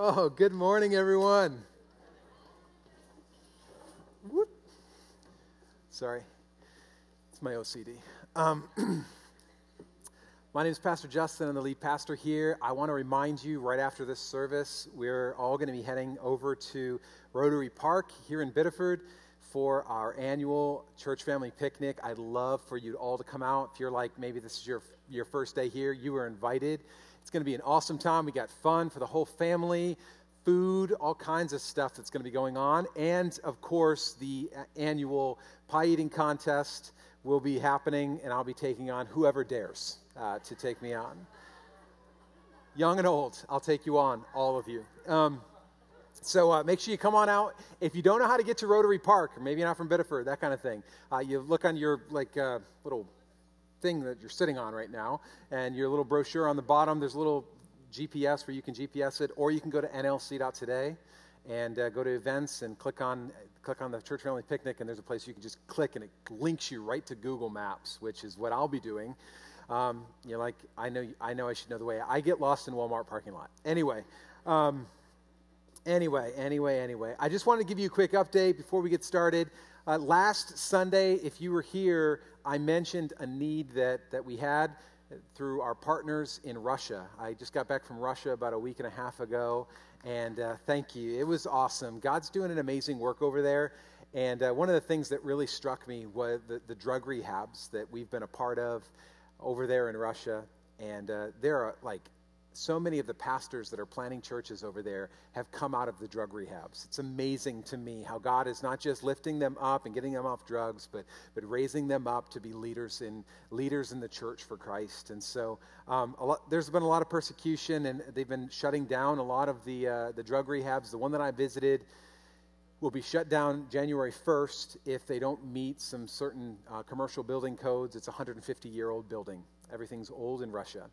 Oh, good morning, everyone. Whoop. Sorry, it's my OCD. Um, my name is Pastor Justin. I'm the lead pastor here. I want to remind you right after this service, we're all going to be heading over to Rotary Park here in Biddeford for our annual church family picnic. I'd love for you all to come out. If you're like, maybe this is your, your first day here, you are invited. It's going to be an awesome time. We got fun for the whole family, food, all kinds of stuff that's going to be going on. And of course, the annual pie eating contest will be happening, and I'll be taking on whoever dares uh, to take me on. Young and old, I'll take you on, all of you. Um, so uh, make sure you come on out. If you don't know how to get to Rotary Park, or maybe not from Biddeford, that kind of thing, uh, you look on your like uh, little thing that you're sitting on right now, and your little brochure on the bottom, there's a little GPS where you can GPS it, or you can go to nlc.today and uh, go to events and click on click on the church family picnic, and there's a place you can just click, and it links you right to Google Maps, which is what I'll be doing. Um, you're like, I know, I know, I should know the way. I get lost in Walmart parking lot. Anyway. Um, anyway, anyway, anyway, I just wanted to give you a quick update before we get started. Uh, last Sunday, if you were here, I mentioned a need that, that we had through our partners in Russia. I just got back from Russia about a week and a half ago, and uh, thank you. It was awesome. God's doing an amazing work over there. And uh, one of the things that really struck me was the, the drug rehabs that we've been a part of over there in Russia. And uh, there are like so many of the pastors that are planting churches over there have come out of the drug rehabs. It's amazing to me how God is not just lifting them up and getting them off drugs, but but raising them up to be leaders in leaders in the church for Christ. And so um, lot, there's been a lot of persecution, and they've been shutting down a lot of the uh, the drug rehabs. The one that I visited will be shut down January 1st if they don't meet some certain uh, commercial building codes. It's a 150 year old building. Everything's old in Russia.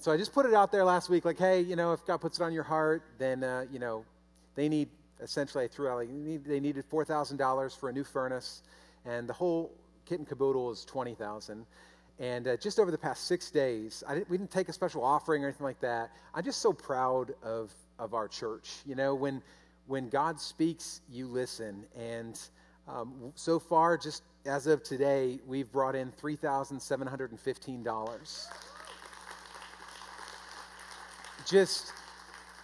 So I just put it out there last week, like, hey, you know, if God puts it on your heart, then, uh, you know, they need, essentially, I threw out, like, they needed $4,000 for a new furnace, and the whole kit and caboodle is 20000 And uh, just over the past six days, didn't, we didn't take a special offering or anything like that. I'm just so proud of, of our church. You know, when, when God speaks, you listen. And um, so far, just as of today, we've brought in $3,715 just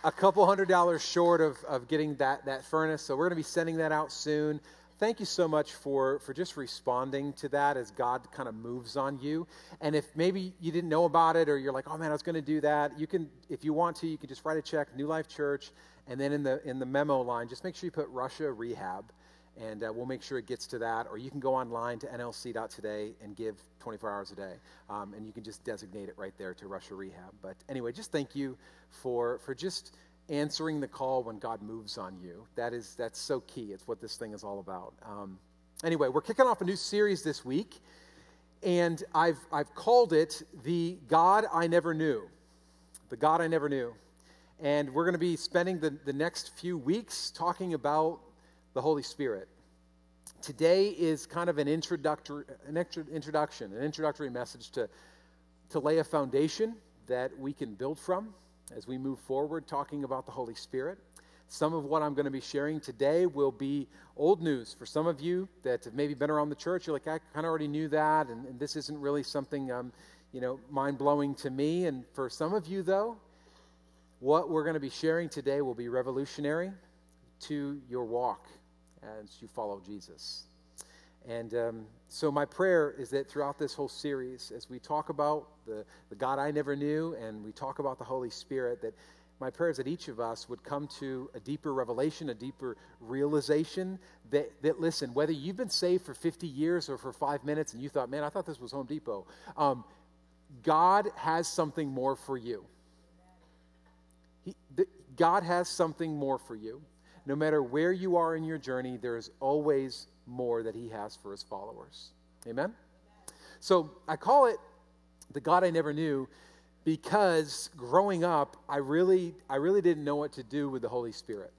a couple hundred dollars short of, of getting that, that furnace. So we're going to be sending that out soon. Thank you so much for, for just responding to that as God kind of moves on you. And if maybe you didn't know about it or you're like, oh man, I was going to do that, you can, if you want to, you can just write a check, New Life Church, and then in the, in the memo line, just make sure you put Russia Rehab and uh, we'll make sure it gets to that. Or you can go online to nlc.today and give 24 hours a day, um, and you can just designate it right there to Russia Rehab. But anyway, just thank you for for just answering the call when God moves on you. That is that's so key. It's what this thing is all about. Um, anyway, we're kicking off a new series this week, and I've I've called it the God I Never Knew, the God I Never Knew. And we're going to be spending the, the next few weeks talking about the Holy Spirit. Today is kind of an introductory, an introduction, an introductory message to, to lay a foundation that we can build from as we move forward talking about the Holy Spirit. Some of what I'm going to be sharing today will be old news for some of you that have maybe been around the church. You're like, I kind of already knew that, and, and this isn't really something, um, you know, mind blowing to me. And for some of you, though, what we're going to be sharing today will be revolutionary to your walk as you follow Jesus. And um, so, my prayer is that throughout this whole series, as we talk about the, the God I never knew and we talk about the Holy Spirit, that my prayer is that each of us would come to a deeper revelation, a deeper realization that, that listen, whether you've been saved for 50 years or for five minutes and you thought, man, I thought this was Home Depot, um, God has something more for you. He, God has something more for you no matter where you are in your journey, there is always more that He has for His followers. Amen? So I call it the God I never knew because growing up, I really, I really didn't know what to do with the Holy Spirit.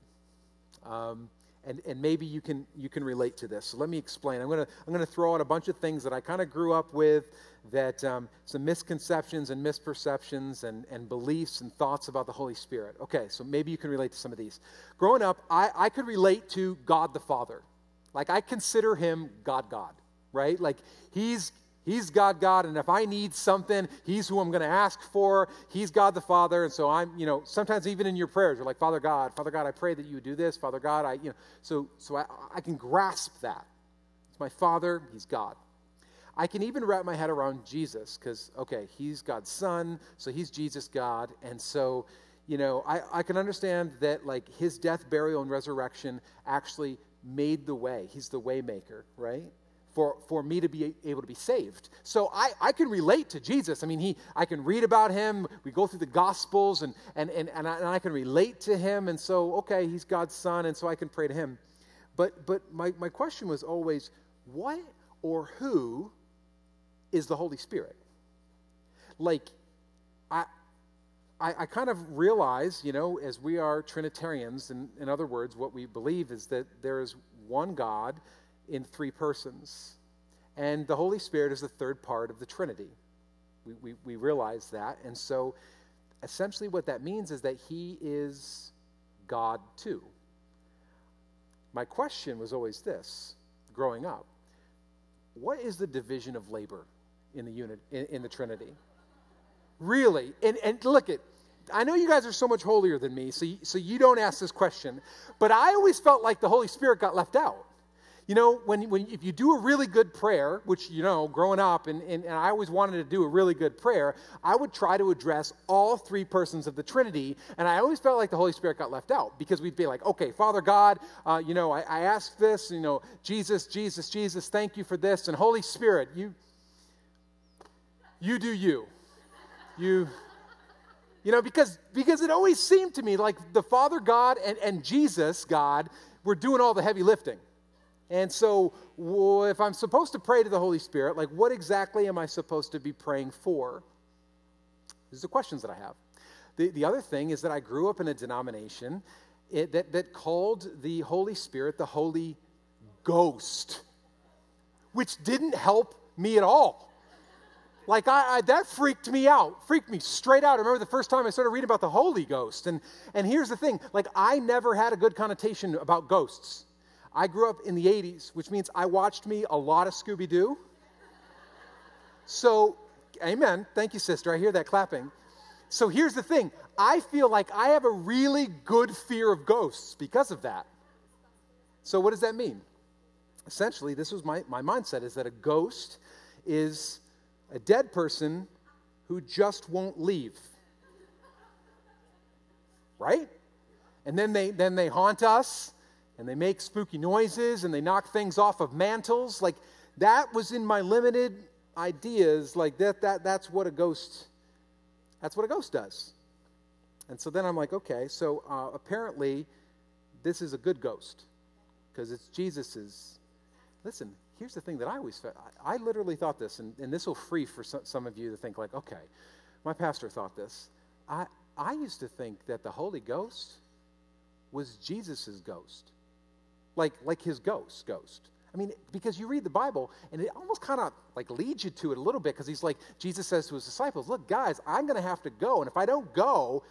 Um, and, and maybe you can you can relate to this. So let me explain. I'm gonna I'm gonna throw out a bunch of things that I kind of grew up with, that um, some misconceptions and misperceptions and, and beliefs and thoughts about the Holy Spirit. Okay, so maybe you can relate to some of these. Growing up, I, I could relate to God the Father. Like I consider him God God, right? Like he's He's God, God, and if I need something, He's who I'm going to ask for. He's God the Father, and so I'm, you know, sometimes even in your prayers, you're like, Father God, Father God, I pray that you would do this. Father God, I, you know, so so I, I can grasp that. It's my Father. He's God. I can even wrap my head around Jesus because, okay, He's God's Son, so He's Jesus God, and so you know, I, I can understand that like His death, burial, and resurrection actually made the way. He's the waymaker, right? For, for me to be able to be saved. So I, I can relate to Jesus. I mean, he, I can read about him. We go through the Gospels, and, and, and, and, I, and I can relate to him. And so, okay, he's God's son, and so I can pray to him. But, but my, my question was always what or who is the Holy Spirit? Like, I, I, I, kind of realize, you know, as we are Trinitarians, in, in other words, what we believe is that there is one God in three persons. And the Holy Spirit is the third part of the Trinity. We, we, we realize that. And so essentially, what that means is that He is God too. My question was always this growing up what is the division of labor in the unit in, in the Trinity? Really? And, and look at I know you guys are so much holier than me, so you, so you don't ask this question, but I always felt like the Holy Spirit got left out. You know, when, when if you do a really good prayer, which, you know, growing up, and, and, and I always wanted to do a really good prayer, I would try to address all three persons of the Trinity, and I always felt like the Holy Spirit got left out because we'd be like, okay, Father God, uh, you know, I, I ask this, you know, Jesus, Jesus, Jesus, thank you for this, and Holy Spirit, you, you do you. You, you know, because, because it always seemed to me like the Father God and, and Jesus God were doing all the heavy lifting. And so, if I'm supposed to pray to the Holy Spirit, like what exactly am I supposed to be praying for? These are the questions that I have. The, the other thing is that I grew up in a denomination it, that, that called the Holy Spirit the Holy Ghost, which didn't help me at all. Like, I, I, that freaked me out, freaked me straight out. I remember the first time I started reading about the Holy Ghost. And, and here's the thing like, I never had a good connotation about ghosts. I grew up in the 80s, which means I watched me a lot of Scooby Doo. So, amen. Thank you, sister. I hear that clapping. So here's the thing I feel like I have a really good fear of ghosts because of that. So, what does that mean? Essentially, this was my, my mindset is that a ghost is a dead person who just won't leave. Right? And then they, then they haunt us and they make spooky noises and they knock things off of mantles. Like that was in my limited ideas. Like that, that that's what a ghost, that's what a ghost does. And so then I'm like, okay, so uh, apparently this is a good ghost because it's Jesus's. Listen, here's the thing that I always felt. I, I literally thought this, and, and this will free for some, some of you to think like, okay, my pastor thought this. I, I used to think that the Holy Ghost was Jesus's ghost like, like his ghost, ghost. I mean, because you read the Bible and it almost kind of like leads you to it a little bit because he's like, Jesus says to his disciples, Look, guys, I'm going to have to go. And if I don't go,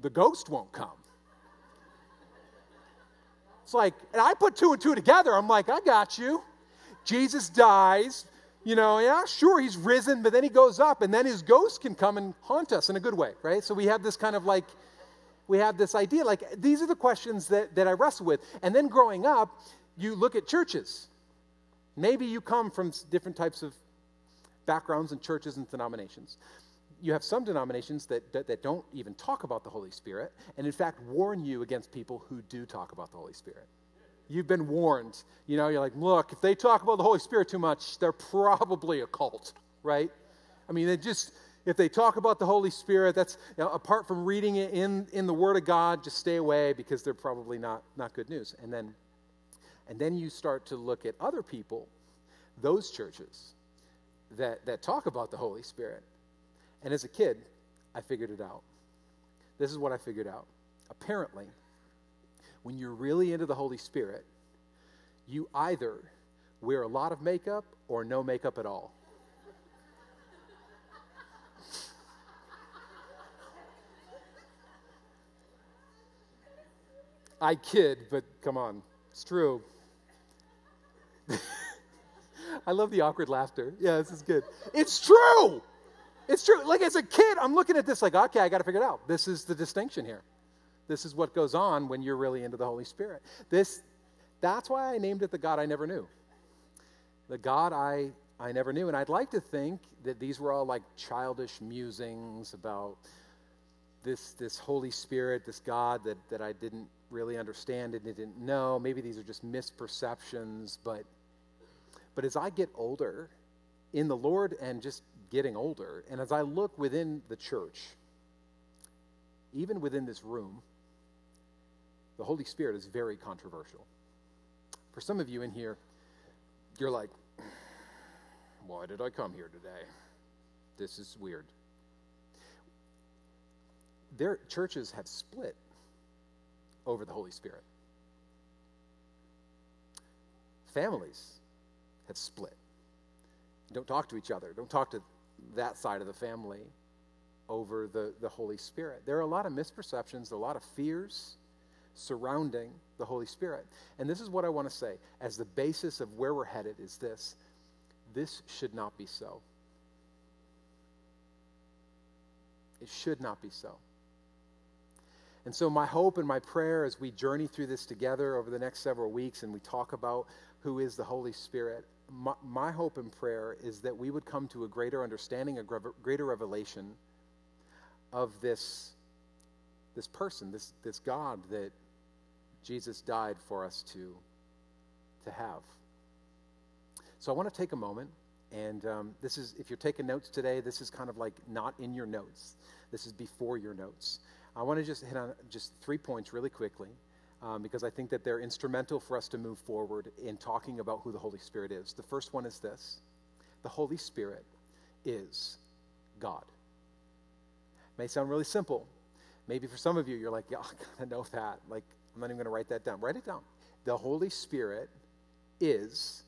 the ghost won't come. It's like, and I put two and two together. I'm like, I got you. Jesus dies. You know, yeah, sure, he's risen, but then he goes up, and then his ghost can come and haunt us in a good way, right? So we have this kind of like, we have this idea like these are the questions that, that I wrestle with. And then growing up, you look at churches. Maybe you come from different types of backgrounds and churches and denominations. You have some denominations that, that, that don't even talk about the Holy Spirit, and in fact, warn you against people who do talk about the Holy Spirit. You've been warned. You know, you're like, look, if they talk about the Holy Spirit too much, they're probably a cult, right? I mean, they just, if they talk about the Holy Spirit, that's you know, apart from reading it in, in the Word of God, just stay away because they're probably not, not good news. And then, and then you start to look at other people, those churches that, that talk about the Holy Spirit. And as a kid, I figured it out. This is what I figured out. Apparently, when you're really into the Holy Spirit, you either wear a lot of makeup or no makeup at all. I kid, but come on, it's true. I love the awkward laughter. Yeah, this is good. It's true. It's true. Like as a kid, I'm looking at this like, okay, I got to figure it out. This is the distinction here. This is what goes on when you're really into the Holy Spirit. This, that's why I named it the God I never knew. The God I, I never knew. And I'd like to think that these were all like childish musings about this, this Holy Spirit, this God that, that I didn't really understand and they didn't know. Maybe these are just misperceptions, but but as I get older in the Lord and just getting older, and as I look within the church, even within this room, the Holy Spirit is very controversial. For some of you in here, you're like, why did I come here today? This is weird. Their churches have split over the Holy Spirit. Families have split. Don't talk to each other. Don't talk to that side of the family over the, the Holy Spirit. There are a lot of misperceptions, a lot of fears surrounding the Holy Spirit. And this is what I want to say as the basis of where we're headed is this this should not be so. It should not be so. And so, my hope and my prayer as we journey through this together over the next several weeks and we talk about who is the Holy Spirit, my, my hope and prayer is that we would come to a greater understanding, a greater revelation of this, this person, this, this God that Jesus died for us to, to have. So I want to take a moment, and um, this is, if you're taking notes today, this is kind of like not in your notes. This is before your notes. I want to just hit on just three points really quickly um, because I think that they're instrumental for us to move forward in talking about who the Holy Spirit is. The first one is this the Holy Spirit is God. May sound really simple. Maybe for some of you, you're like, yeah, I gotta know that. Like, I'm not even gonna write that down. Write it down. The Holy Spirit is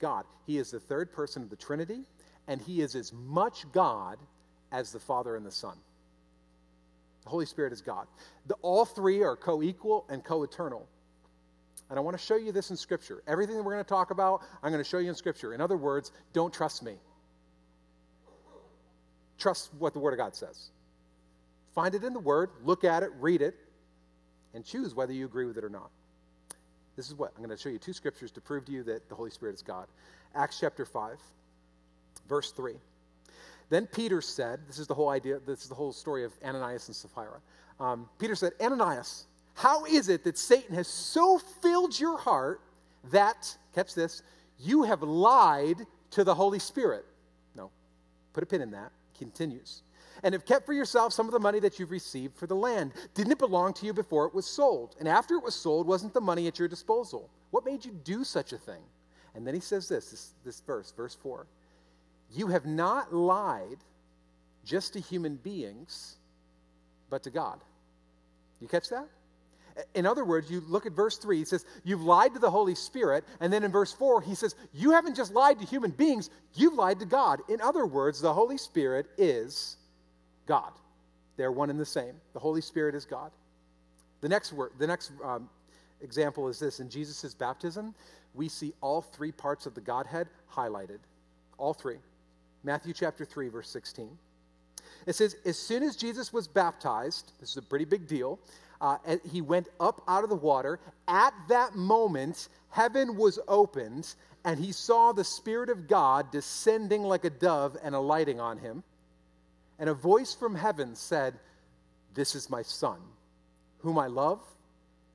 God. He is the third person of the Trinity, and He is as much God as the Father and the Son. The Holy Spirit is God. The, all three are co equal and co eternal. And I want to show you this in Scripture. Everything that we're going to talk about, I'm going to show you in Scripture. In other words, don't trust me. Trust what the Word of God says. Find it in the Word, look at it, read it, and choose whether you agree with it or not. This is what I'm going to show you two scriptures to prove to you that the Holy Spirit is God. Acts chapter 5, verse 3. Then Peter said, This is the whole idea, this is the whole story of Ananias and Sapphira. Um, Peter said, Ananias, how is it that Satan has so filled your heart that, catch this, you have lied to the Holy Spirit? No, put a pin in that. Continues. And have kept for yourself some of the money that you've received for the land. Didn't it belong to you before it was sold? And after it was sold, wasn't the money at your disposal? What made you do such a thing? And then he says this, this, this verse, verse 4. You have not lied just to human beings, but to God. You catch that? In other words, you look at verse 3, he says, You've lied to the Holy Spirit. And then in verse 4, he says, You haven't just lied to human beings, you've lied to God. In other words, the Holy Spirit is God. They're one and the same. The Holy Spirit is God. The next word, the next um, example is this in Jesus' baptism, we see all three parts of the Godhead highlighted. All three. Matthew chapter 3, verse 16. It says, As soon as Jesus was baptized, this is a pretty big deal, uh, he went up out of the water. At that moment, heaven was opened, and he saw the Spirit of God descending like a dove and alighting on him. And a voice from heaven said, This is my Son, whom I love.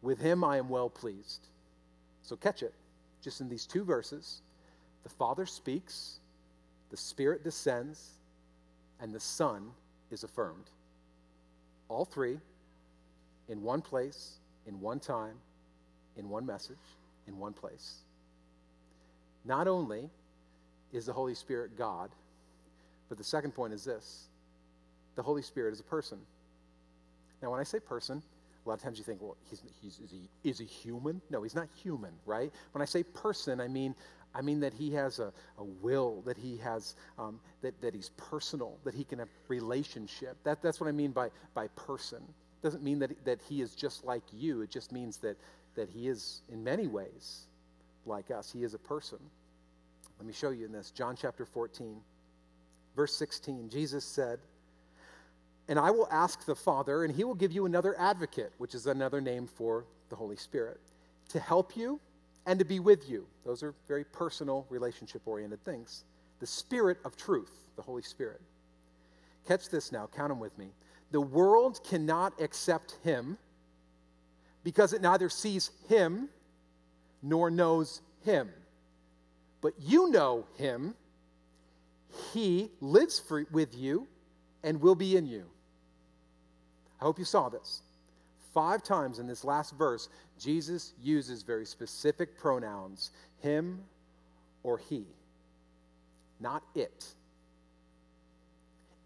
With him I am well pleased. So catch it, just in these two verses. The Father speaks, the Spirit descends, and the Son is affirmed. All three in one place, in one time, in one message, in one place. Not only is the Holy Spirit God, but the second point is this the Holy Spirit is a person. Now, when I say person, A lot of times you think, well, he's, he's, is, he, is he human? No, he's not human, right? When I say person, I mean, I mean that he has a, a will, that he has, um, that, that he's personal, that he can have relationship. That, that's what I mean by, by person. Doesn't mean that, that he is just like you. It just means that, that he is, in many ways, like us. He is a person. Let me show you in this. John chapter 14, verse 16. Jesus said, and I will ask the Father, and he will give you another advocate, which is another name for the Holy Spirit, to help you and to be with you. Those are very personal, relationship oriented things. The Spirit of truth, the Holy Spirit. Catch this now, count them with me. The world cannot accept him because it neither sees him nor knows him. But you know him, he lives for, with you and will be in you. I hope you saw this. Five times in this last verse, Jesus uses very specific pronouns him or he, not it.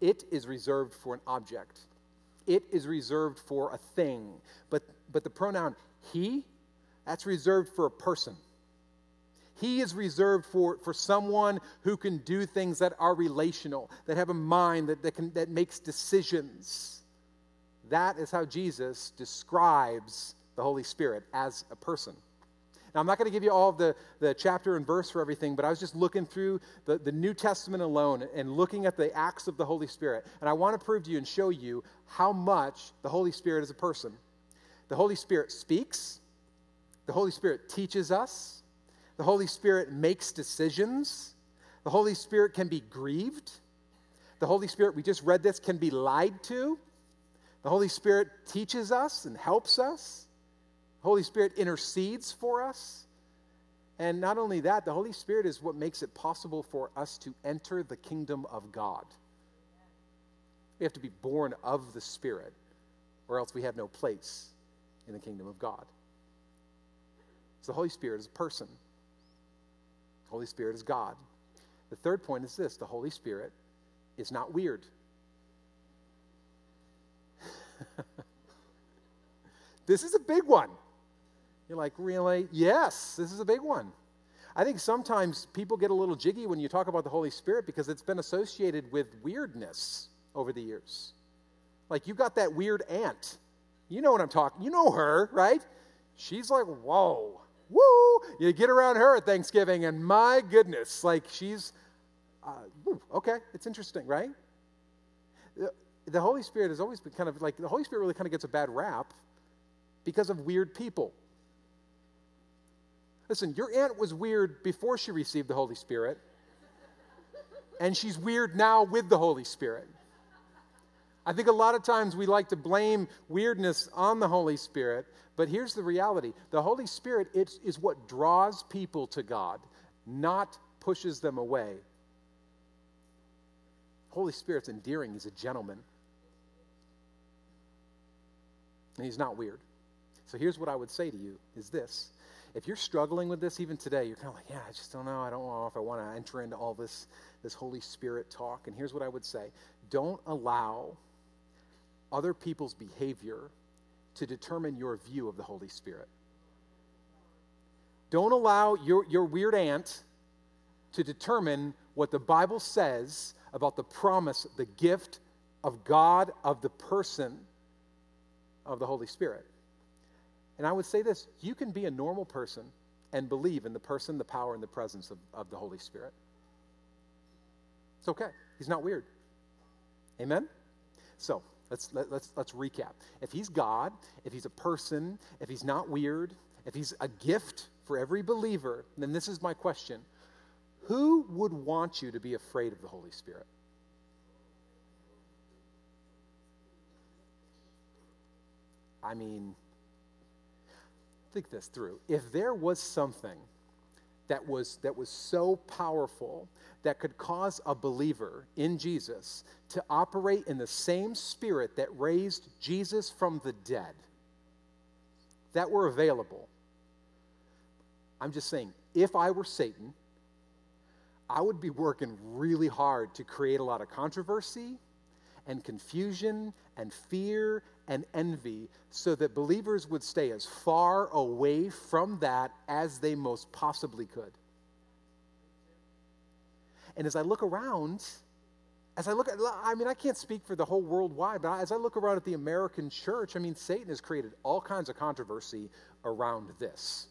It is reserved for an object, it is reserved for a thing. But, but the pronoun he, that's reserved for a person. He is reserved for, for someone who can do things that are relational, that have a mind, that, that, can, that makes decisions. That is how Jesus describes the Holy Spirit as a person. Now, I'm not going to give you all the, the chapter and verse for everything, but I was just looking through the, the New Testament alone and looking at the acts of the Holy Spirit. And I want to prove to you and show you how much the Holy Spirit is a person. The Holy Spirit speaks, the Holy Spirit teaches us, the Holy Spirit makes decisions, the Holy Spirit can be grieved. The Holy Spirit, we just read this, can be lied to. The Holy Spirit teaches us and helps us. The Holy Spirit intercedes for us. And not only that, the Holy Spirit is what makes it possible for us to enter the kingdom of God. We have to be born of the Spirit, or else we have no place in the kingdom of God. So the Holy Spirit is a person, the Holy Spirit is God. The third point is this the Holy Spirit is not weird. this is a big one. You're like, really? Yes, this is a big one. I think sometimes people get a little jiggy when you talk about the Holy Spirit because it's been associated with weirdness over the years. Like, you got that weird aunt. You know what I'm talking. You know her, right? She's like, whoa, woo. You get around her at Thanksgiving, and my goodness, like she's, uh, okay, it's interesting, right? The Holy Spirit has always been kind of like the Holy Spirit really kind of gets a bad rap because of weird people. Listen, your aunt was weird before she received the Holy Spirit, and she's weird now with the Holy Spirit. I think a lot of times we like to blame weirdness on the Holy Spirit, but here's the reality the Holy Spirit is, is what draws people to God, not pushes them away. Holy Spirit's endearing, he's a gentleman. And he's not weird. So here's what I would say to you is this. If you're struggling with this even today, you're kind of like, yeah, I just don't know. I don't know if I want to enter into all this, this Holy Spirit talk. And here's what I would say don't allow other people's behavior to determine your view of the Holy Spirit. Don't allow your, your weird aunt to determine what the Bible says about the promise, the gift of God, of the person of the Holy Spirit. And I would say this you can be a normal person and believe in the person, the power, and the presence of, of the Holy Spirit. It's okay. He's not weird. Amen? So let's, let, let's, let's recap. If he's God, if he's a person, if he's not weird, if he's a gift for every believer, then this is my question Who would want you to be afraid of the Holy Spirit? I mean, think this through. If there was something that was, that was so powerful that could cause a believer in Jesus to operate in the same spirit that raised Jesus from the dead, that were available, I'm just saying, if I were Satan, I would be working really hard to create a lot of controversy and confusion and fear and envy so that believers would stay as far away from that as they most possibly could. And as I look around, as I look at, I mean, I can't speak for the whole worldwide, but as I look around at the American church, I mean, Satan has created all kinds of controversy around this.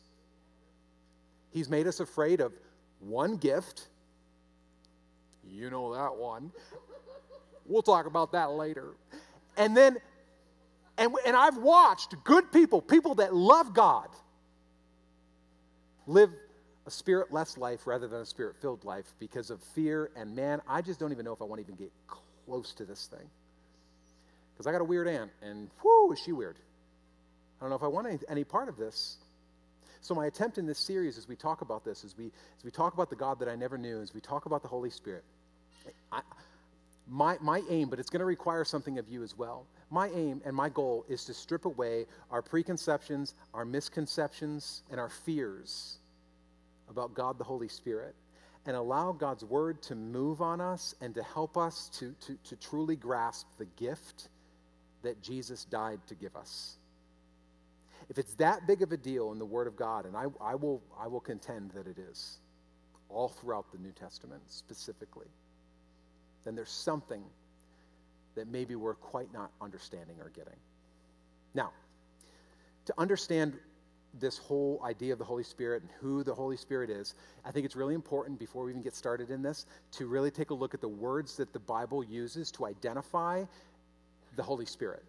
He's made us afraid of one gift. You know that one. We'll talk about that later. And then, and, and I've watched good people, people that love God, live a spirit less life rather than a spirit filled life because of fear. And man, I just don't even know if I want to even get close to this thing. Because I got a weird aunt, and whoo, is she weird. I don't know if I want any, any part of this. So my attempt in this series as we talk about this, as we, as we talk about the God that I never knew, as we talk about the Holy Spirit, I, my, my aim, but it's going to require something of you as well. My aim and my goal is to strip away our preconceptions, our misconceptions, and our fears about God the Holy Spirit and allow God's word to move on us and to help us to, to, to truly grasp the gift that Jesus died to give us. If it's that big of a deal in the Word of God, and I, I, will, I will contend that it is, all throughout the New Testament specifically, then there's something that maybe we're quite not understanding or getting. Now, to understand this whole idea of the Holy Spirit and who the Holy Spirit is, I think it's really important before we even get started in this to really take a look at the words that the Bible uses to identify the Holy Spirit.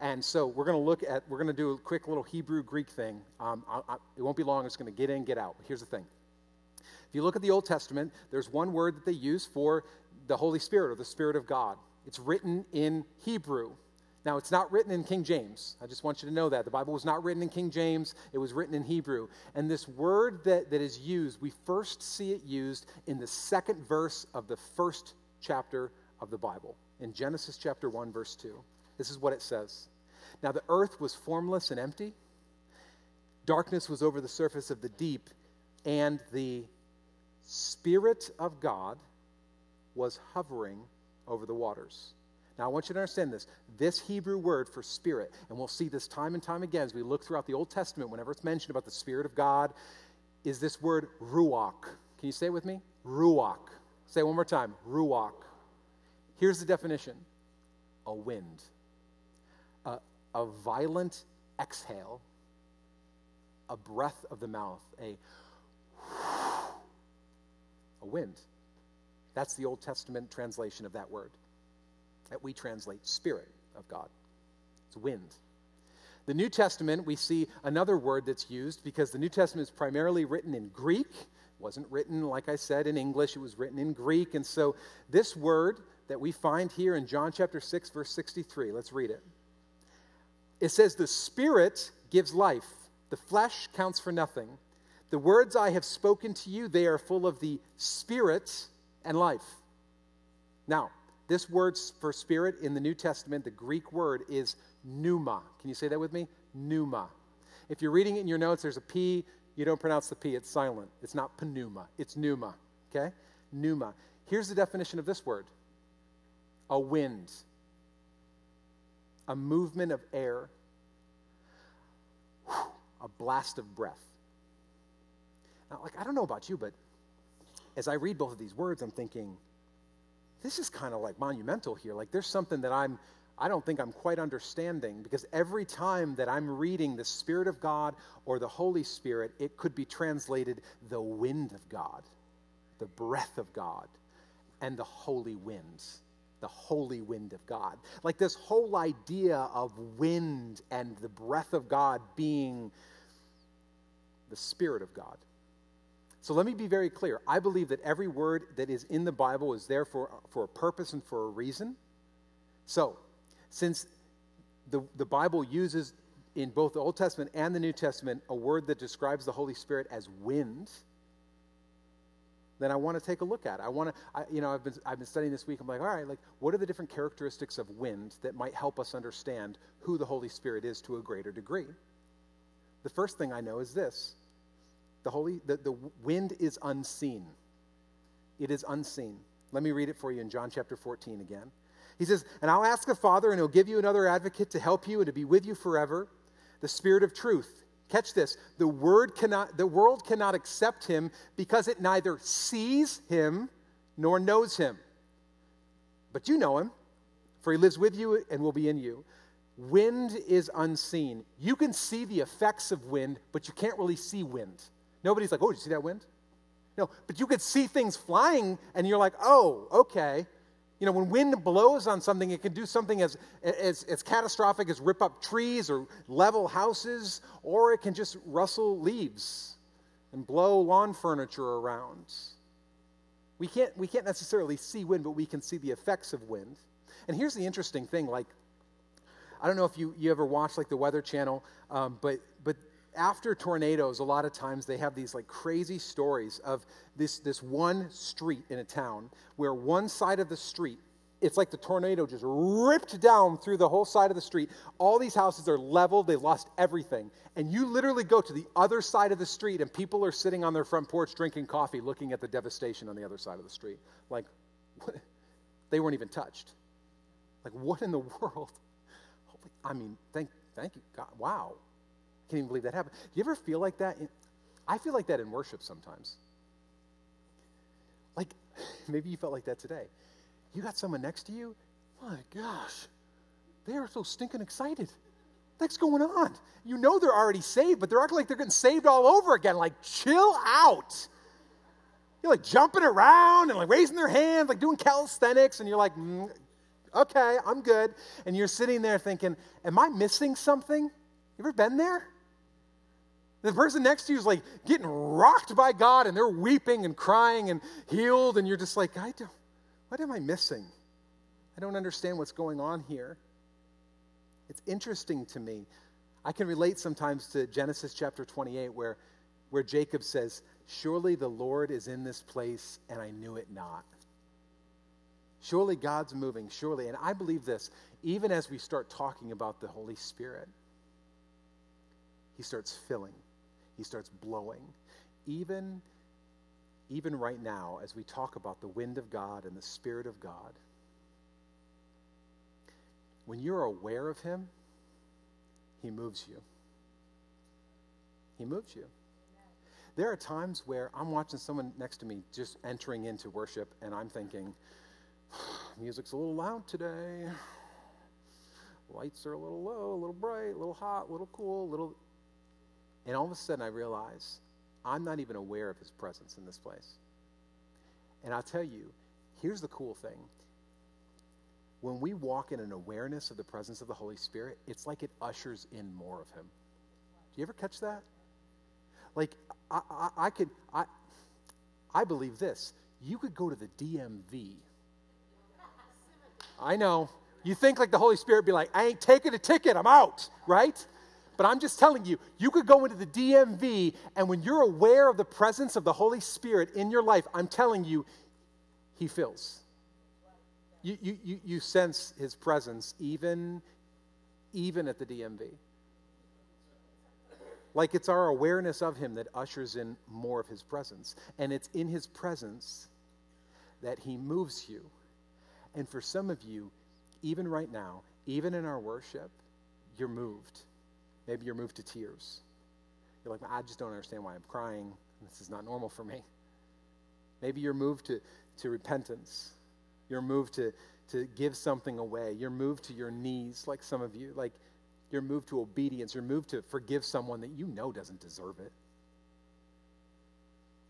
And so we're going to look at, we're going to do a quick little Hebrew Greek thing. Um, I, I, it won't be long, it's going to get in, get out. Here's the thing. If you look at the Old Testament, there's one word that they use for the Holy Spirit or the Spirit of God. It's written in Hebrew. Now, it's not written in King James. I just want you to know that. The Bible was not written in King James, it was written in Hebrew. And this word that, that is used, we first see it used in the second verse of the first chapter of the Bible, in Genesis chapter 1, verse 2. This is what it says Now, the earth was formless and empty, darkness was over the surface of the deep, and the Spirit of God was hovering over the waters. Now, I want you to understand this. This Hebrew word for spirit, and we'll see this time and time again as we look throughout the Old Testament, whenever it's mentioned about the Spirit of God, is this word ruach. Can you say it with me? Ruach. Say it one more time. Ruach. Here's the definition a wind, a, a violent exhale, a breath of the mouth, a, a wind. That's the Old Testament translation of that word that we translate Spirit of God. It's wind. The New Testament, we see another word that's used because the New Testament is primarily written in Greek. It wasn't written, like I said, in English, it was written in Greek. And so this word that we find here in John chapter 6, verse 63, let's read it. It says, The Spirit gives life, the flesh counts for nothing. The words I have spoken to you, they are full of the Spirit and life. Now, this word for spirit in the New Testament, the Greek word is pneuma. Can you say that with me? Pneuma. If you're reading it in your notes, there's a P. You don't pronounce the P, it's silent. It's not pneuma, it's pneuma. Okay? Pneuma. Here's the definition of this word a wind, a movement of air, a blast of breath. Now, like, I don't know about you, but as I read both of these words, I'm thinking, this is kind of like monumental here. Like there's something that I'm I don't think I'm quite understanding because every time that I'm reading the Spirit of God or the Holy Spirit, it could be translated the wind of God, the breath of God, and the holy winds, the holy wind of God. Like this whole idea of wind and the breath of God being the Spirit of God. So let me be very clear. I believe that every word that is in the Bible is there for, for a purpose and for a reason. So, since the, the Bible uses in both the Old Testament and the New Testament a word that describes the Holy Spirit as wind, then I want to take a look at it. I want to, I, you know, I've been, I've been studying this week. I'm like, all right, like, what are the different characteristics of wind that might help us understand who the Holy Spirit is to a greater degree? The first thing I know is this the, holy, the, the wind is unseen. It is unseen. Let me read it for you in John chapter 14 again. He says, And I'll ask the Father, and he'll give you another advocate to help you and to be with you forever, the Spirit of truth. Catch this. The word cannot the world cannot accept him because it neither sees him nor knows him. But you know him, for he lives with you and will be in you. Wind is unseen. You can see the effects of wind, but you can't really see wind. Nobody's like, oh, did you see that wind? No, but you could see things flying, and you're like, oh, okay. You know, when wind blows on something, it can do something as, as, as catastrophic as rip up trees or level houses, or it can just rustle leaves and blow lawn furniture around. We can't, we can't necessarily see wind, but we can see the effects of wind. And here's the interesting thing like, I don't know if you, you ever watch like the Weather Channel, um, but, but after tornadoes, a lot of times they have these like crazy stories of this, this one street in a town where one side of the street, it's like the tornado just ripped down through the whole side of the street. All these houses are leveled, they lost everything. And you literally go to the other side of the street, and people are sitting on their front porch drinking coffee, looking at the devastation on the other side of the street. Like, what? they weren't even touched. Like, what in the world? I mean, thank, thank you, God. Wow can't even believe that happened. Do you ever feel like that? I feel like that in worship sometimes. Like, maybe you felt like that today. You got someone next to you, my gosh, they are so stinking excited. What's going on? You know they're already saved, but they're acting like they're getting saved all over again. Like, chill out. You're like jumping around and like raising their hands, like doing calisthenics, and you're like, mm, okay, I'm good. And you're sitting there thinking, am I missing something? You ever been there? The person next to you is like getting rocked by God and they're weeping and crying and healed, and you're just like, I don't, what am I missing? I don't understand what's going on here. It's interesting to me. I can relate sometimes to Genesis chapter 28, where, where Jacob says, Surely the Lord is in this place, and I knew it not. Surely God's moving, surely. And I believe this, even as we start talking about the Holy Spirit, He starts filling he starts blowing. Even, even right now, as we talk about the wind of God and the Spirit of God, when you're aware of Him, He moves you. He moves you. There are times where I'm watching someone next to me just entering into worship, and I'm thinking, music's a little loud today. Lights are a little low, a little bright, a little hot, a little cool, a little. And all of a sudden, I realize I'm not even aware of his presence in this place. And I'll tell you, here's the cool thing. When we walk in an awareness of the presence of the Holy Spirit, it's like it ushers in more of him. Do you ever catch that? Like, I, I, I could, I, I believe this. You could go to the DMV. I know. You think like the Holy Spirit be like, I ain't taking a ticket, I'm out, right? But I'm just telling you, you could go into the DMV, and when you're aware of the presence of the Holy Spirit in your life, I'm telling you, He fills. You, you, you, you sense His presence even, even at the DMV. Like it's our awareness of Him that ushers in more of His presence. And it's in His presence that He moves you. And for some of you, even right now, even in our worship, you're moved Maybe you're moved to tears. You're like, I just don't understand why I'm crying. This is not normal for me. Maybe you're moved to, to repentance. You're moved to, to give something away. You're moved to your knees, like some of you. Like you're moved to obedience. You're moved to forgive someone that you know doesn't deserve it.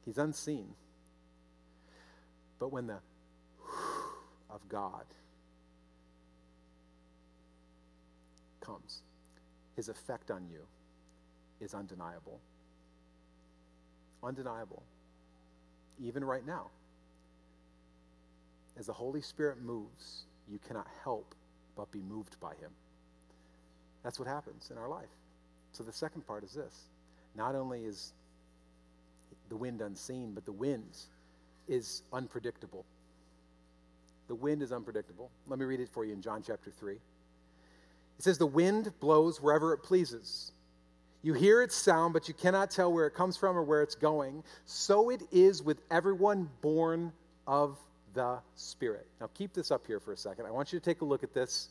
He's unseen. But when the of God comes, his effect on you is undeniable. Undeniable. Even right now. As the Holy Spirit moves, you cannot help but be moved by him. That's what happens in our life. So the second part is this not only is the wind unseen, but the wind is unpredictable. The wind is unpredictable. Let me read it for you in John chapter 3. It says, The wind blows wherever it pleases. You hear its sound, but you cannot tell where it comes from or where it's going. So it is with everyone born of the Spirit. Now, keep this up here for a second. I want you to take a look at this.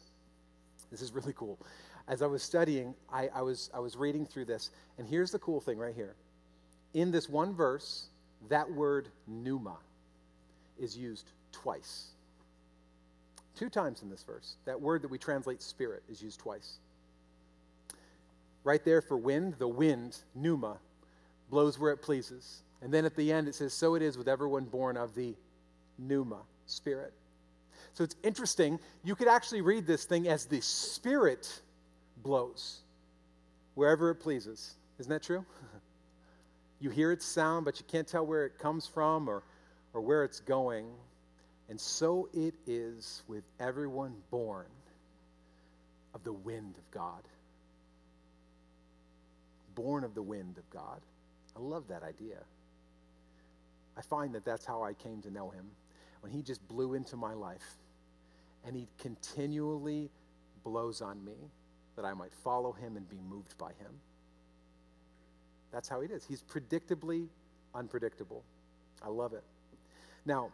This is really cool. As I was studying, I, I, was, I was reading through this, and here's the cool thing right here. In this one verse, that word pneuma is used twice. Two times in this verse. That word that we translate spirit is used twice. Right there for wind, the wind, pneuma, blows where it pleases. And then at the end it says, So it is with everyone born of the pneuma, spirit. So it's interesting. You could actually read this thing as the spirit blows wherever it pleases. Isn't that true? you hear its sound, but you can't tell where it comes from or, or where it's going. And so it is with everyone born of the wind of God. Born of the wind of God. I love that idea. I find that that's how I came to know him. When he just blew into my life and he continually blows on me that I might follow him and be moved by him. That's how he is. He's predictably unpredictable. I love it. Now,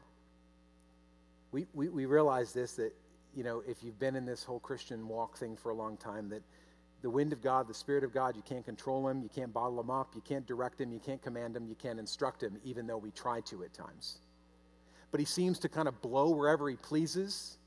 we, we, realize this that, you know, if you've been in this whole Christian walk thing for a long time, that the wind of God, the Spirit of God, you can't control him, you can't bottle him up, you can't direct him, you can't command him, you can't instruct him, even though we try to at times. But he seems to kind of blow wherever he pleases.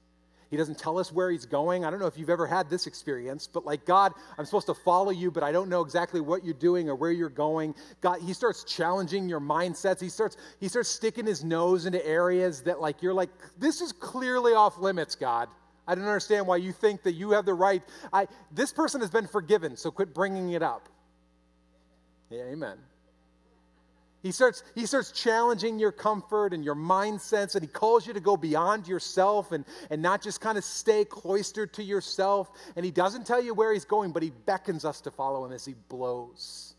He doesn't tell us where he's going. I don't know if you've ever had this experience, but like, God, I'm supposed to follow you, but I don't know exactly what you're doing or where you're going. God, he starts challenging your mindsets. He starts, he starts sticking his nose into areas that like you're like, this is clearly off limits, God. I don't understand why you think that you have the right. I, this person has been forgiven, so quit bringing it up. Yeah, amen. He starts, he starts challenging your comfort and your mindsets, and he calls you to go beyond yourself and, and not just kind of stay cloistered to yourself. And he doesn't tell you where he's going, but he beckons us to follow him as he blows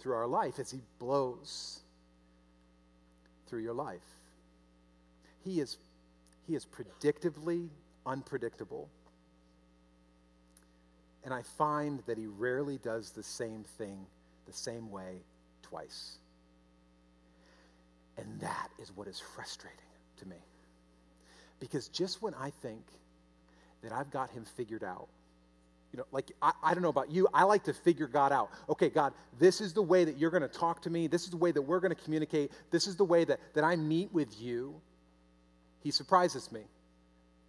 through our life, as he blows through your life. He is, he is predictably unpredictable. And I find that he rarely does the same thing the same way twice. And that is what is frustrating to me. Because just when I think that I've got him figured out, you know, like, I, I don't know about you, I like to figure God out. Okay, God, this is the way that you're going to talk to me. This is the way that we're going to communicate. This is the way that, that I meet with you. He surprises me.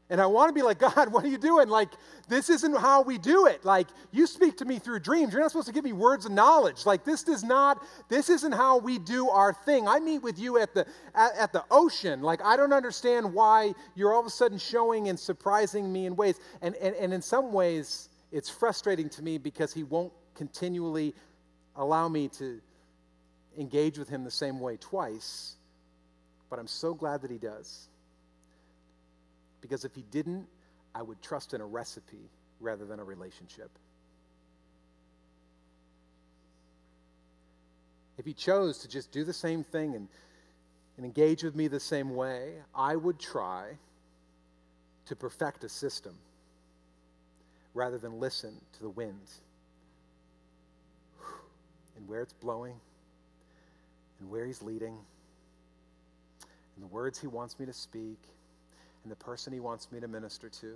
And I want to be like, God, what are you doing? Like, this isn't how we do it. Like, you speak to me through dreams. You're not supposed to give me words of knowledge. Like, this does not, this isn't how we do our thing. I meet with you at the at, at the ocean. Like, I don't understand why you're all of a sudden showing and surprising me in ways. And, and, and in some ways, it's frustrating to me because he won't continually allow me to engage with him the same way twice. But I'm so glad that he does. Because if he didn't, I would trust in a recipe rather than a relationship. If he chose to just do the same thing and, and engage with me the same way, I would try to perfect a system rather than listen to the wind and where it's blowing and where he's leading and the words he wants me to speak and the person He wants me to minister to,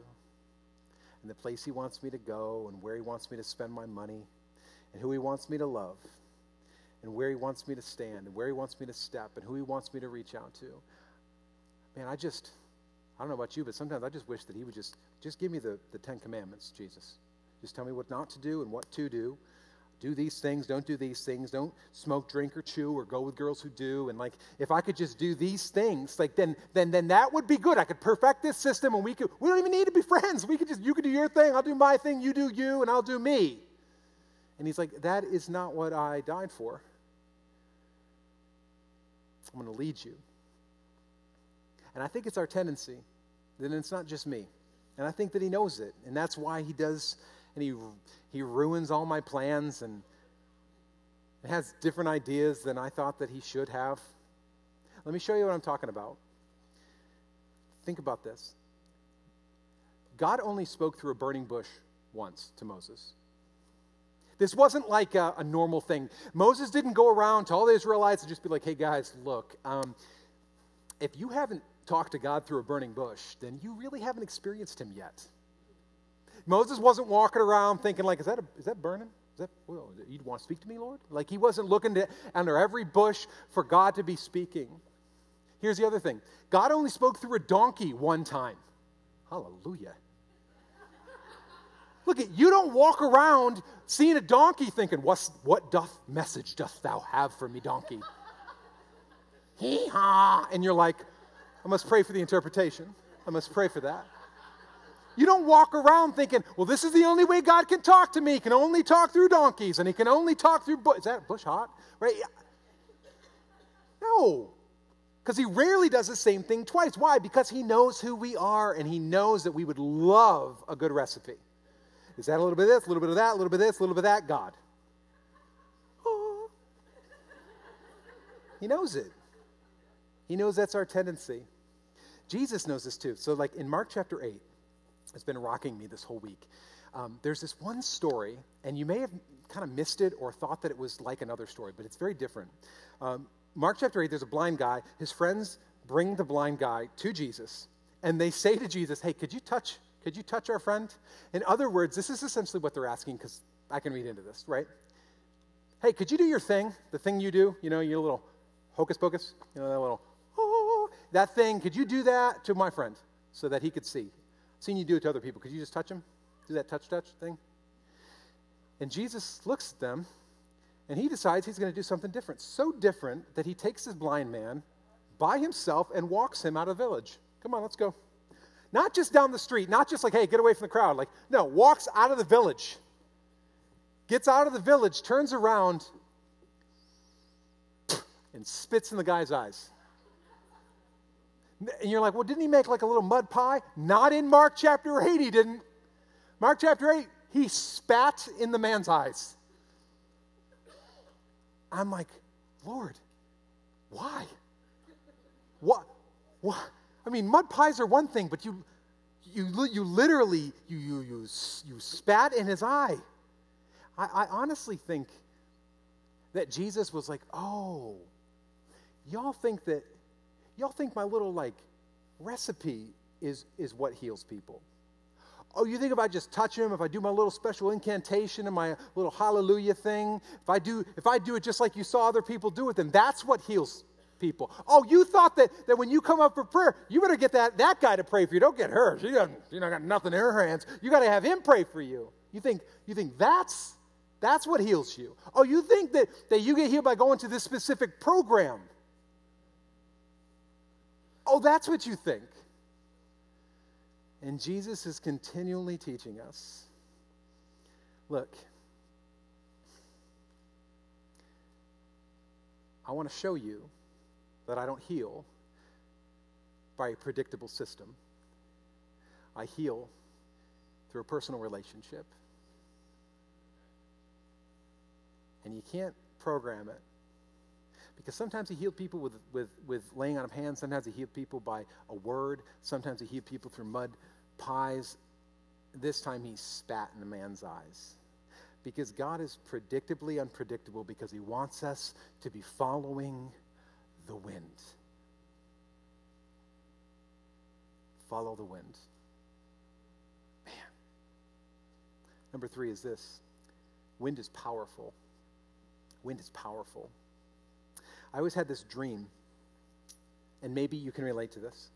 and the place He wants me to go, and where He wants me to spend my money, and who He wants me to love, and where He wants me to stand, and where He wants me to step, and who He wants me to reach out to. Man, I just, I don't know about you, but sometimes I just wish that He would just, just give me the, the Ten Commandments, Jesus. Just tell me what not to do and what to do do these things, don't do these things, don't smoke, drink, or chew, or go with girls who do. And like, if I could just do these things, like then then then that would be good. I could perfect this system, and we could we don't even need to be friends. We could just you could do your thing, I'll do my thing, you do you, and I'll do me. And he's like, that is not what I died for. I'm to lead you. And I think it's our tendency. Then it's not just me. And I think that he knows it. And that's why he does and he, he ruins all my plans and has different ideas than I thought that he should have. Let me show you what I'm talking about. Think about this. God only spoke through a burning bush once to Moses. This wasn't like a, a, normal thing. Moses didn't go around to all the Israelites and just be like, hey guys, look, um, if you haven't talked to God through a burning bush, then you really haven't experienced Him yet. Moses wasn't walking around thinking like, is that, a, is that burning? Is that, well, you want to speak to me, Lord? Like he wasn't looking to, under every bush for God to be speaking. Here's the other thing God only spoke through a donkey one time. Hallelujah. Look at you don't walk around seeing a donkey thinking, What's, what doth message doth thou have for me, donkey? Hee haw. And you're like, I must pray for the interpretation. I must pray for that. You don't walk around thinking, well, this is the only way God can talk to me. He can only talk through donkeys and he can only talk through bush. Is that bush hot? Right? No. Because he rarely does the same thing twice. Why? Because he knows who we are and he knows that we would love a good recipe. Is that a little bit of this, a little bit of that, a little bit of this, a little bit of that? God. Oh. He knows it. He knows that's our tendency. Jesus knows this too. So, like in Mark chapter 8, it's been rocking me this whole week. Um, there's this one story, and you may have kind of missed it or thought that it was like another story, but it's very different. Um, Mark chapter 8, there's a blind guy. His friends bring the blind guy to Jesus, and they say to Jesus, Hey, could you touch? Could you touch our friend? In other words, this is essentially what they're asking, because I can read into this, right? Hey, could you do your thing? The thing you do, you know, your little hocus pocus, you know, that little, oh, that thing, could you do that to my friend so that he could see? Seen you do it to other people. Could you just touch them? Do that touch touch thing? And Jesus looks at them and he decides he's going to do something different. So different that he takes this blind man by himself and walks him out of the village. Come on, let's go. Not just down the street, not just like, hey, get away from the crowd. Like, no, walks out of the village. Gets out of the village, turns around, and spits in the guy's eyes. And you're like, well, didn't he make like a little mud pie? Not in Mark chapter 8, he didn't. Mark chapter 8, he spat in the man's eyes. I'm like, Lord, why? What? What? I mean, mud pies are one thing, but you, you, you literally, you, you, you, you spat in his eye. I, I honestly think that Jesus was like, oh, y'all think that y'all think my little like recipe is is what heals people. Oh, you think if I just touch him, if I do my little special incantation and my little hallelujah thing, if I do if I do it just like you saw other people do it, then that's what heals people. Oh, you thought that, that when you come up for prayer, you better get that, that guy to pray for you. Don't get her. She doesn't, she not got nothing in her hands. You got to have him pray for you. You think, you think that's, that's what heals you. Oh, you think that, that you get healed by going to this specific program. Oh, that's what you think. And Jesus is continually teaching us look, I want to show you that I don't heal by a predictable system. I heal through a personal relationship. And you can't program it because sometimes he healed people with, with, with laying on of hands. Sometimes he healed people by a word. Sometimes he healed people through mud pies. This time he spat in the man's eyes. Because God is predictably unpredictable because he wants us to be following the wind. Follow the wind. Man. Number three is this wind is powerful. Wind is powerful. I always had this dream, and maybe you can relate to this.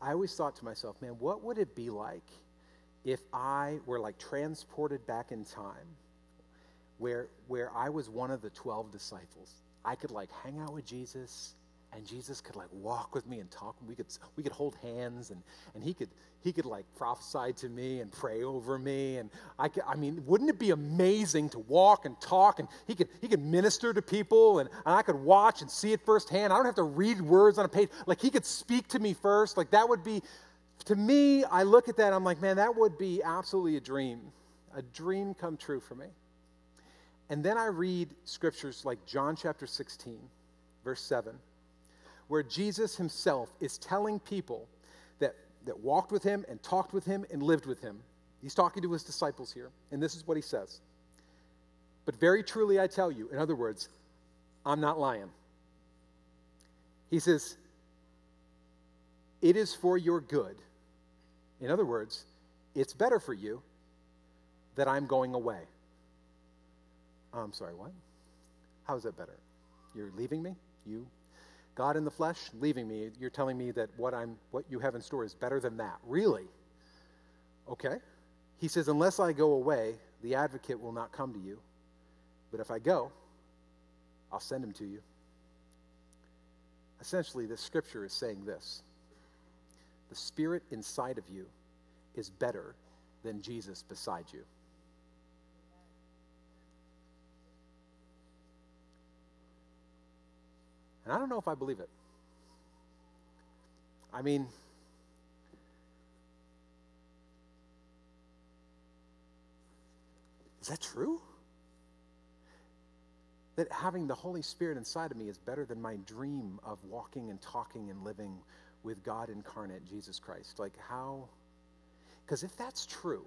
I always thought to myself, man, what would it be like if I were like transported back in time where, where I was one of the 12 disciples? I could like hang out with Jesus and Jesus could like walk with me and talk. We could we could hold hands and and he could he could like prophesy to me and pray over me and I could, I mean wouldn't it be amazing to walk and talk and he could he could minister to people and, and I could watch and see it firsthand. I don't have to read words on a page. Like he could speak to me first. Like that would be to me. I look at that. I'm like man, that would be absolutely a dream, a dream come true for me. And then I read scriptures like John chapter 16, verse 7 where Jesus himself is telling people that, that walked with him and talked with him and lived with him. He's talking to his disciples here, and this is what he says. But very truly I tell you, in other words, I'm not lying. He says, it is for your good. In other words, it's better for you that I'm going away. I'm sorry, what? How is that better? You're leaving me? You God in the flesh, leaving me. You're telling me that what I'm what you have in store is better than that. Really? Okay. He says, Unless I go away, the advocate will not come to you. But if I go, I'll send him to you. Essentially, the scripture is saying this the spirit inside of you is better than Jesus beside you. And I don't know if I believe it. I mean, is that true? That having the Holy Spirit inside of me is better than my dream of walking and talking and living with God incarnate, Jesus Christ. Like, how? Because if that's true,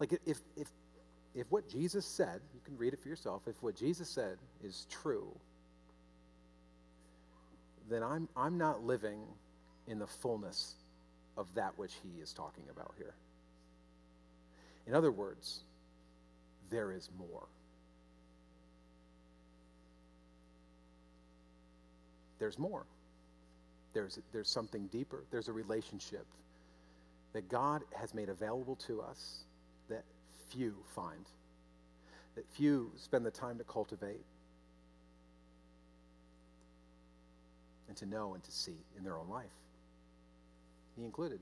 like if, if, if what Jesus said, you can read it for yourself, if what Jesus said is true, then I'm, I'm not living in the fullness of that which he is talking about here. In other words, there is more. There's more. There's, there's something deeper. There's a relationship that God has made available to us that few find, that few spend the time to cultivate, and to know and to see in their own life. Me included.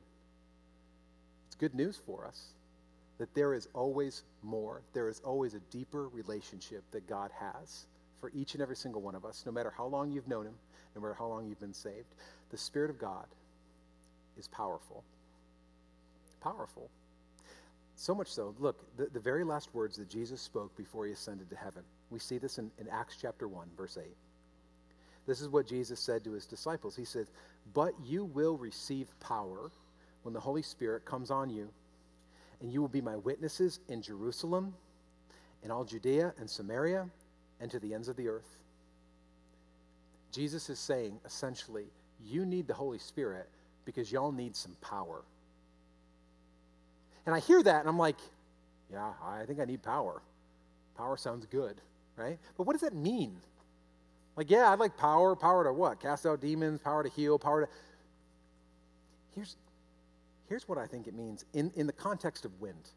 It's good news for us that there is always more. There is always a deeper relationship that God has for each and every single one of us, no matter how long you've known Him, no matter how long you've been saved. The Spirit of God is powerful. Powerful. So much so, look, the, the very last words that Jesus spoke before he ascended to heaven, we see this in, in Acts chapter 1, verse 8. This is what Jesus said to his disciples. He said, But you will receive power when the Holy Spirit comes on you, and you will be my witnesses in Jerusalem, in all Judea and Samaria, and to the ends of the earth. Jesus is saying, essentially, you need the Holy Spirit because y'all need some power. And I hear that, and I'm like, yeah, I think I need power. Power sounds good, right? But what does that mean? Like, yeah, I'd like power. Power to what? Cast out demons, power to heal, power to. Here's, here's what I think it means in, in the context of wind.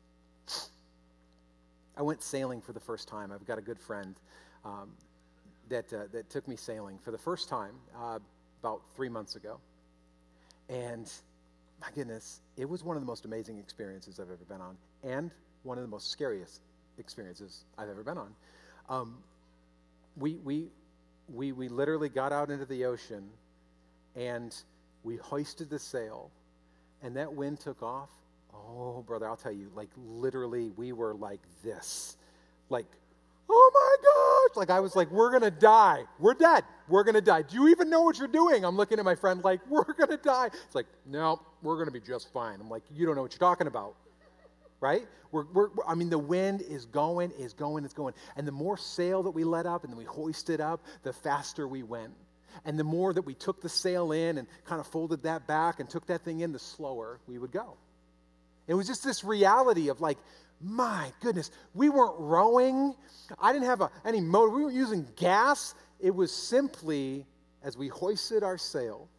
I went sailing for the first time. I've got a good friend um, that, uh, that took me sailing for the first time uh, about three months ago. And my goodness, it was one of the most amazing experiences I've ever been on, and one of the most scariest experiences I've ever been on. Um, we, we, we, we literally got out into the ocean and we hoisted the sail, and that wind took off. Oh, brother, I'll tell you, like literally, we were like this. Like, oh my gosh. Like, I was like, we're going to die. We're dead. We're going to die. Do you even know what you're doing? I'm looking at my friend like, we're going to die. It's like, no, we're going to be just fine. I'm like, you don't know what you're talking about right? We're, we're, I mean, the wind is going, is going, it's going. And the more sail that we let up and then we hoisted up, the faster we went. And the more that we took the sail in and kind of folded that back and took that thing in, the slower we would go. It was just this reality of like, my goodness, we weren't rowing. I didn't have a, any motor. We weren't using gas. It was simply, as we hoisted our sail,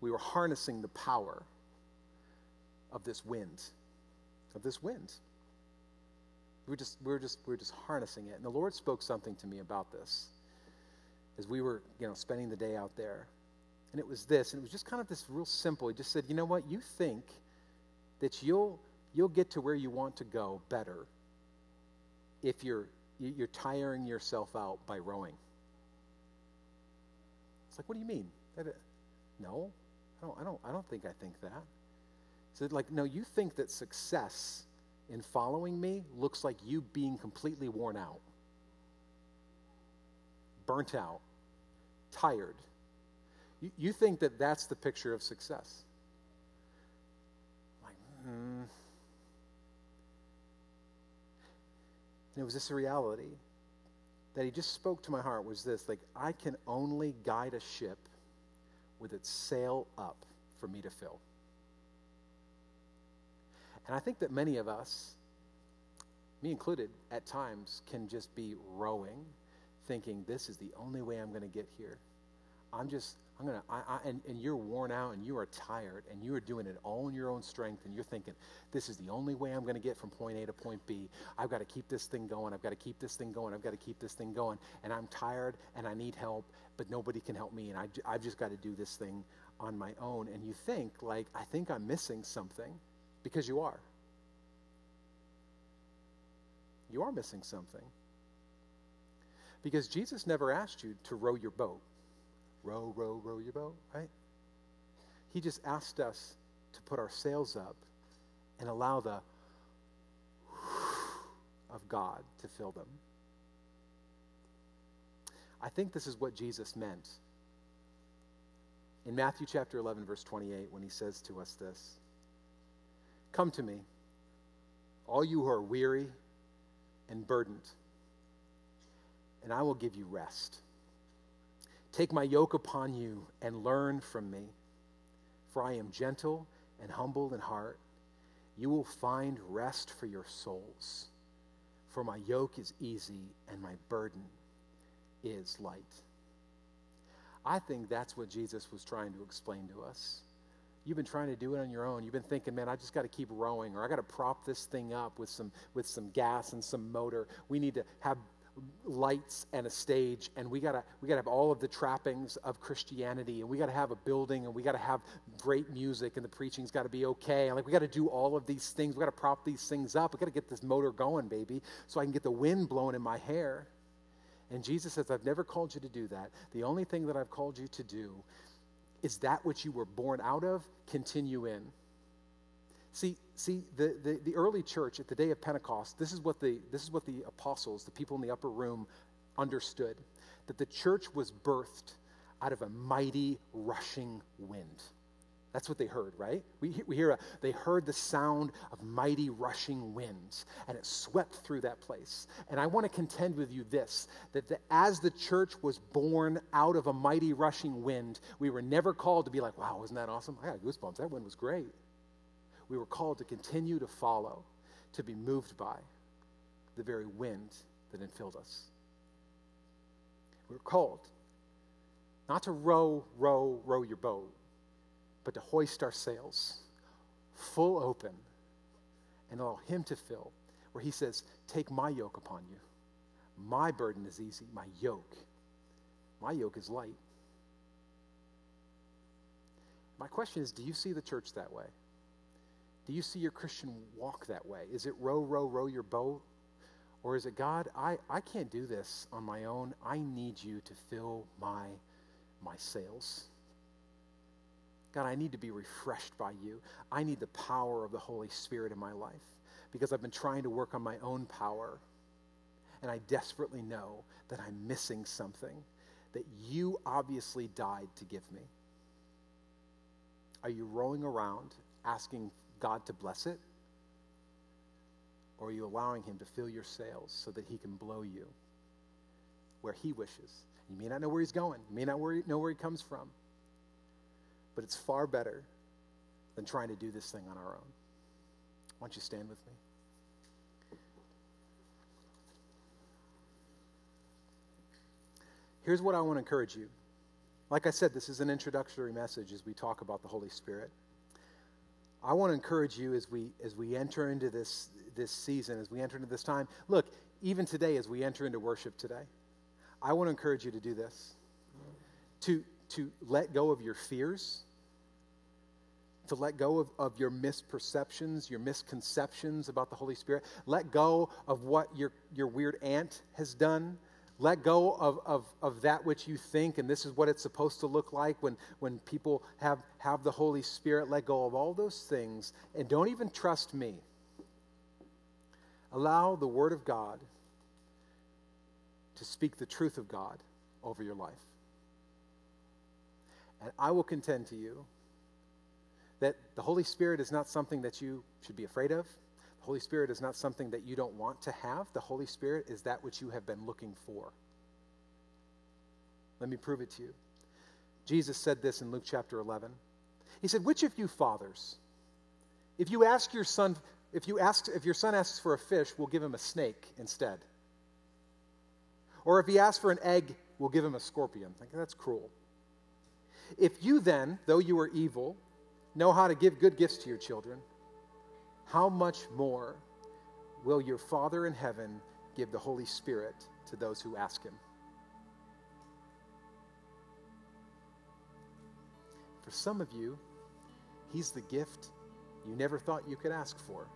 we were harnessing the power of this wind of this wind. We're just, we're just, we're just harnessing it. And the Lord spoke something to me about this as we were, you know, spending the day out there. And it was this, and it was just kind of this real simple. He just said, you know what, you think that you'll you'll get to where you want to go better if you're you're tiring yourself out by rowing. It's like, what do you mean? Uh, no, I don't, I don't, I don't think I think that. So, like, no, you think that success in following me looks like you being completely worn out, burnt out, tired. You, you think that that's the picture of success. Like, hmm. And it was this reality that he just spoke to my heart was this like, I can only guide a ship with its sail up for me to fill. And I think that many of us, me included, at times can just be rowing, thinking, this is the only way I'm going to get here. I'm just, I'm going to, and, and you're worn out and you are tired and you are doing it all in your own strength and you're thinking, this is the only way I'm going to get from point A to point B. I've got to keep this thing going. I've got to keep this thing going. I've got to keep this thing going. And I'm tired and I need help, but nobody can help me. And I, I've just got to do this thing on my own. And you think, like, I think I'm missing something because you are. You are missing something. Because Jesus never asked you to row your boat. Row, row, row your boat, right? He just asked us to put our sails up and allow the of God to fill them. I think this is what Jesus meant in Matthew chapter 11, verse 28, when he says to us this Come to me, all you who are weary and burdened, and I will give you rest. Take my yoke upon you and learn from me, for I am gentle and humble in heart. You will find rest for your souls. For my yoke is easy and my burden is light. I think that's what Jesus was trying to explain to us. You've been trying to do it on your own. You've been thinking, man, I just got to keep rowing, or I got to prop this thing up with some with some gas and some motor. We need to have lights and a stage and we got to we got to have all of the trappings of Christianity and we got to have a building and we got to have great music and the preaching's got to be okay. And like we got to do all of these things. We got to prop these things up. We got to get this motor going baby so I can get the wind blowing in my hair. And Jesus says I've never called you to do that. The only thing that I've called you to do is that which you were born out of continue in See, see the, the, the, early church at the day of Pentecost, this is, what the, this is what the apostles, the people in the upper room, understood that the church was birthed out of a mighty rushing wind. That's what they heard, right? We, we hear, a, they heard the sound of mighty rushing winds, and it swept through that place. And I want to contend with you this that the, as the church was born out of a mighty rushing wind, we were never called to be like, wow, wasn't that awesome? I got goosebumps. That wind was great we were called to continue to follow, to be moved by the very wind that infilled us. We were called not to row, row, row your boat, but to hoist our sails full open and allow Him to fill, where He says, Take my yoke upon you. My burden is easy, my yoke. My yoke is light. My question is do you see the church that way? Do you see your Christian walk that way? Is it row, row, row your boat? Or is it, God, I, I can't do this on my own. I need you to fill my, my sails. God, I need to be refreshed by you. I need the power of the Holy Spirit in my life because I've been trying to work on my own power. And I desperately know that I'm missing something that you obviously died to give me. Are you rowing around asking God to bless it? Or are you allowing Him to fill your sails so that He can blow you where He wishes? You may not know where He's going, you may not know where He comes from, but it's far better than trying to do this thing on our own. Why don't you stand with me? Here's what I want to encourage you. Like I said, this is an introductory message as we talk about the Holy Spirit. I want to encourage you as we as we enter into this this season, as we enter into this time. Look, even today, as we enter into worship today, I want to encourage you to do this. To to let go of your fears, to let go of, of your misperceptions, your misconceptions about the Holy Spirit. Let go of what your, your weird aunt has done let go of, of, of that which you think, and this is what it's supposed to look like when, when people have, have the Holy Spirit. Let go of all those things, and don't even trust me. Allow the Word of God to speak the truth of God over your life. And I will contend to you that the Holy Spirit is not something that you should be afraid of. The Holy Spirit is not something that you don't want to have. The Holy Spirit is that which you have been looking for. Let me prove it to you. Jesus said this in Luke chapter 11. He said, Which of you fathers, if you ask your son, if you ask, if your son asks for a fish, we'll give him a snake instead. Or if he asks for an egg, we'll give him a scorpion. Like, that's cruel. If you then, though you are evil, know how to give good gifts to your children, how much more will your Father in heaven give the Holy Spirit to those who ask him? For some of you, He's the gift you never thought you could ask for.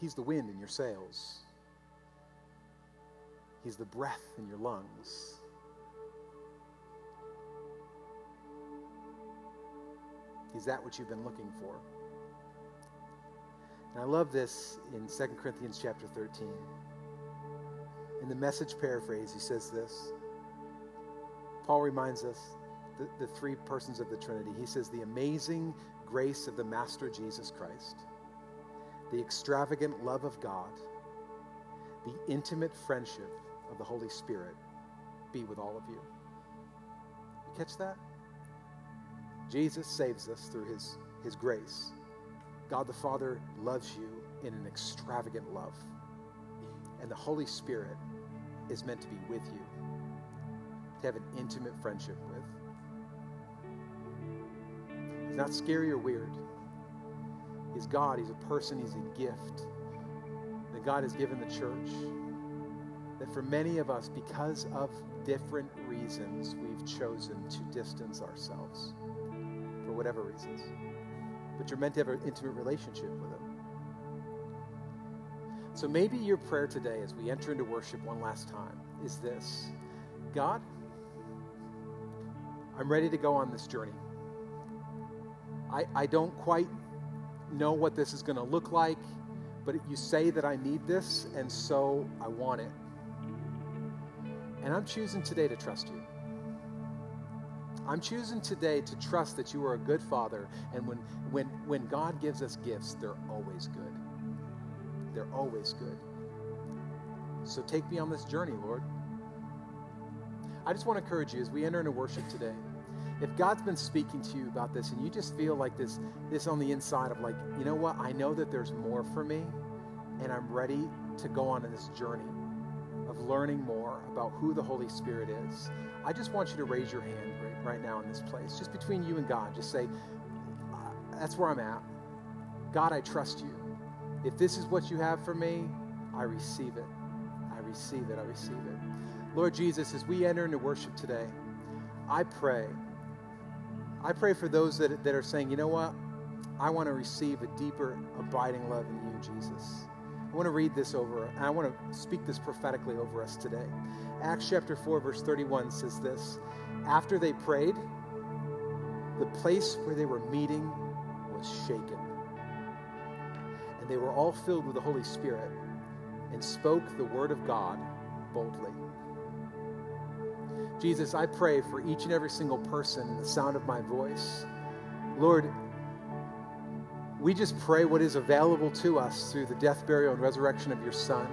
He's the wind in your sails. He's the breath in your lungs. He's that which you've been looking for. And I love this in 2 Corinthians chapter 13. In the message paraphrase, he says this. Paul reminds us the, the three persons of the Trinity. He says, The amazing grace of the Master Jesus Christ, the extravagant love of God, the intimate friendship of the Holy Spirit be with all of you. You catch that? Jesus saves us through his, his grace. God the Father loves you in an extravagant love. And the Holy Spirit is meant to be with you, to have an intimate friendship with He's not scary or weird. He's God, He's a person, He's a gift that God has given the church. That for many of us, because of different reasons, we've chosen to distance ourselves whatever reasons. But you're meant to have an intimate relationship with Him. So maybe your prayer today, as we enter into worship one last time, is this God, I'm ready to go on this journey. I, I don't quite know what this is going to look like, but you say that I need this, and so I want it. And I'm choosing today to trust you. I'm choosing today to trust that you are a good father, and when, when, when God gives us gifts, they're always good. They're always good. So take me on this journey, Lord. I just want to encourage you as we enter into worship today if God's been speaking to you about this and you just feel like this this on the inside of like, you know what? I know that there's more for me and I'm ready to go on in this journey learning more about who the Holy Spirit is. I just want you to raise your hand right, right now in this place, just between you and God. Just say, that's where I'm at. God, I trust you. If this is what you have for me, I receive it. I receive it. I receive it. Lord Jesus, as we enter into worship today, I pray I pray for those that, that are saying, you know what? I want to receive a deeper, abiding love in you, Jesus. I want to read this over, and I want to speak this prophetically over us today. Acts chapter 4, verse 31 says this After they prayed, the place where they were meeting was shaken. And they were all filled with the Holy Spirit and spoke the word of God boldly. Jesus, I pray for each and every single person in the sound of my voice. Lord, we just pray what is available to us through the death, burial, and resurrection of your Son.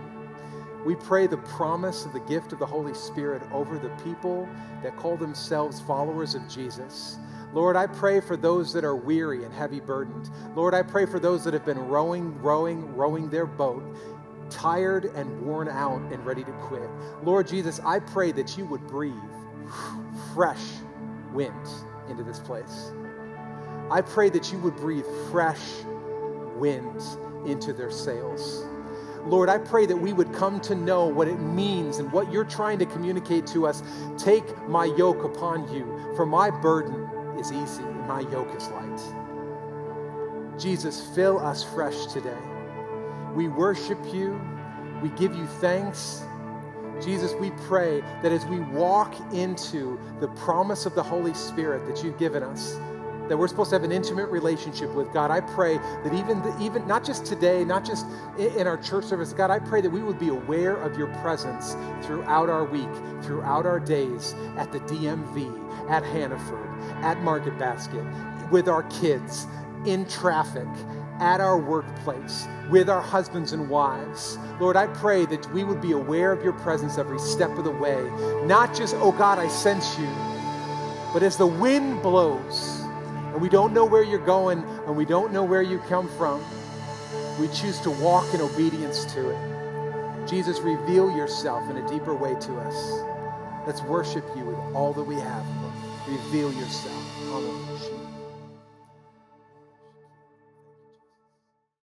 We pray the promise of the gift of the Holy Spirit over the people that call themselves followers of Jesus. Lord, I pray for those that are weary and heavy burdened. Lord, I pray for those that have been rowing, rowing, rowing their boat tired and worn out and ready to quit. Lord Jesus, I pray that you would breathe fresh wind into this place. I pray that you would breathe fresh wind into their sails. Lord, I pray that we would come to know what it means and what you're trying to communicate to us. Take my yoke upon you, for my burden is easy and my yoke is light. Jesus, fill us fresh today. We worship you. We give you thanks. Jesus, we pray that as we walk into the promise of the Holy Spirit that you've given us, that we're supposed to have an intimate relationship with God. I pray that even the, even not just today, not just in our church service, God, I pray that we would be aware of your presence throughout our week, throughout our days at the DMV, at Hannaford, at Market Basket, with our kids, in traffic, at our workplace, with our husbands and wives. Lord, I pray that we would be aware of your presence every step of the way. Not just, oh God, I sense you, but as the wind blows, and we don't know where you're going, and we don't know where you come from, we choose to walk in obedience to it. Jesus, reveal yourself in a deeper way to us. Let's worship you with all that we have. Reveal yourself. Hallelujah.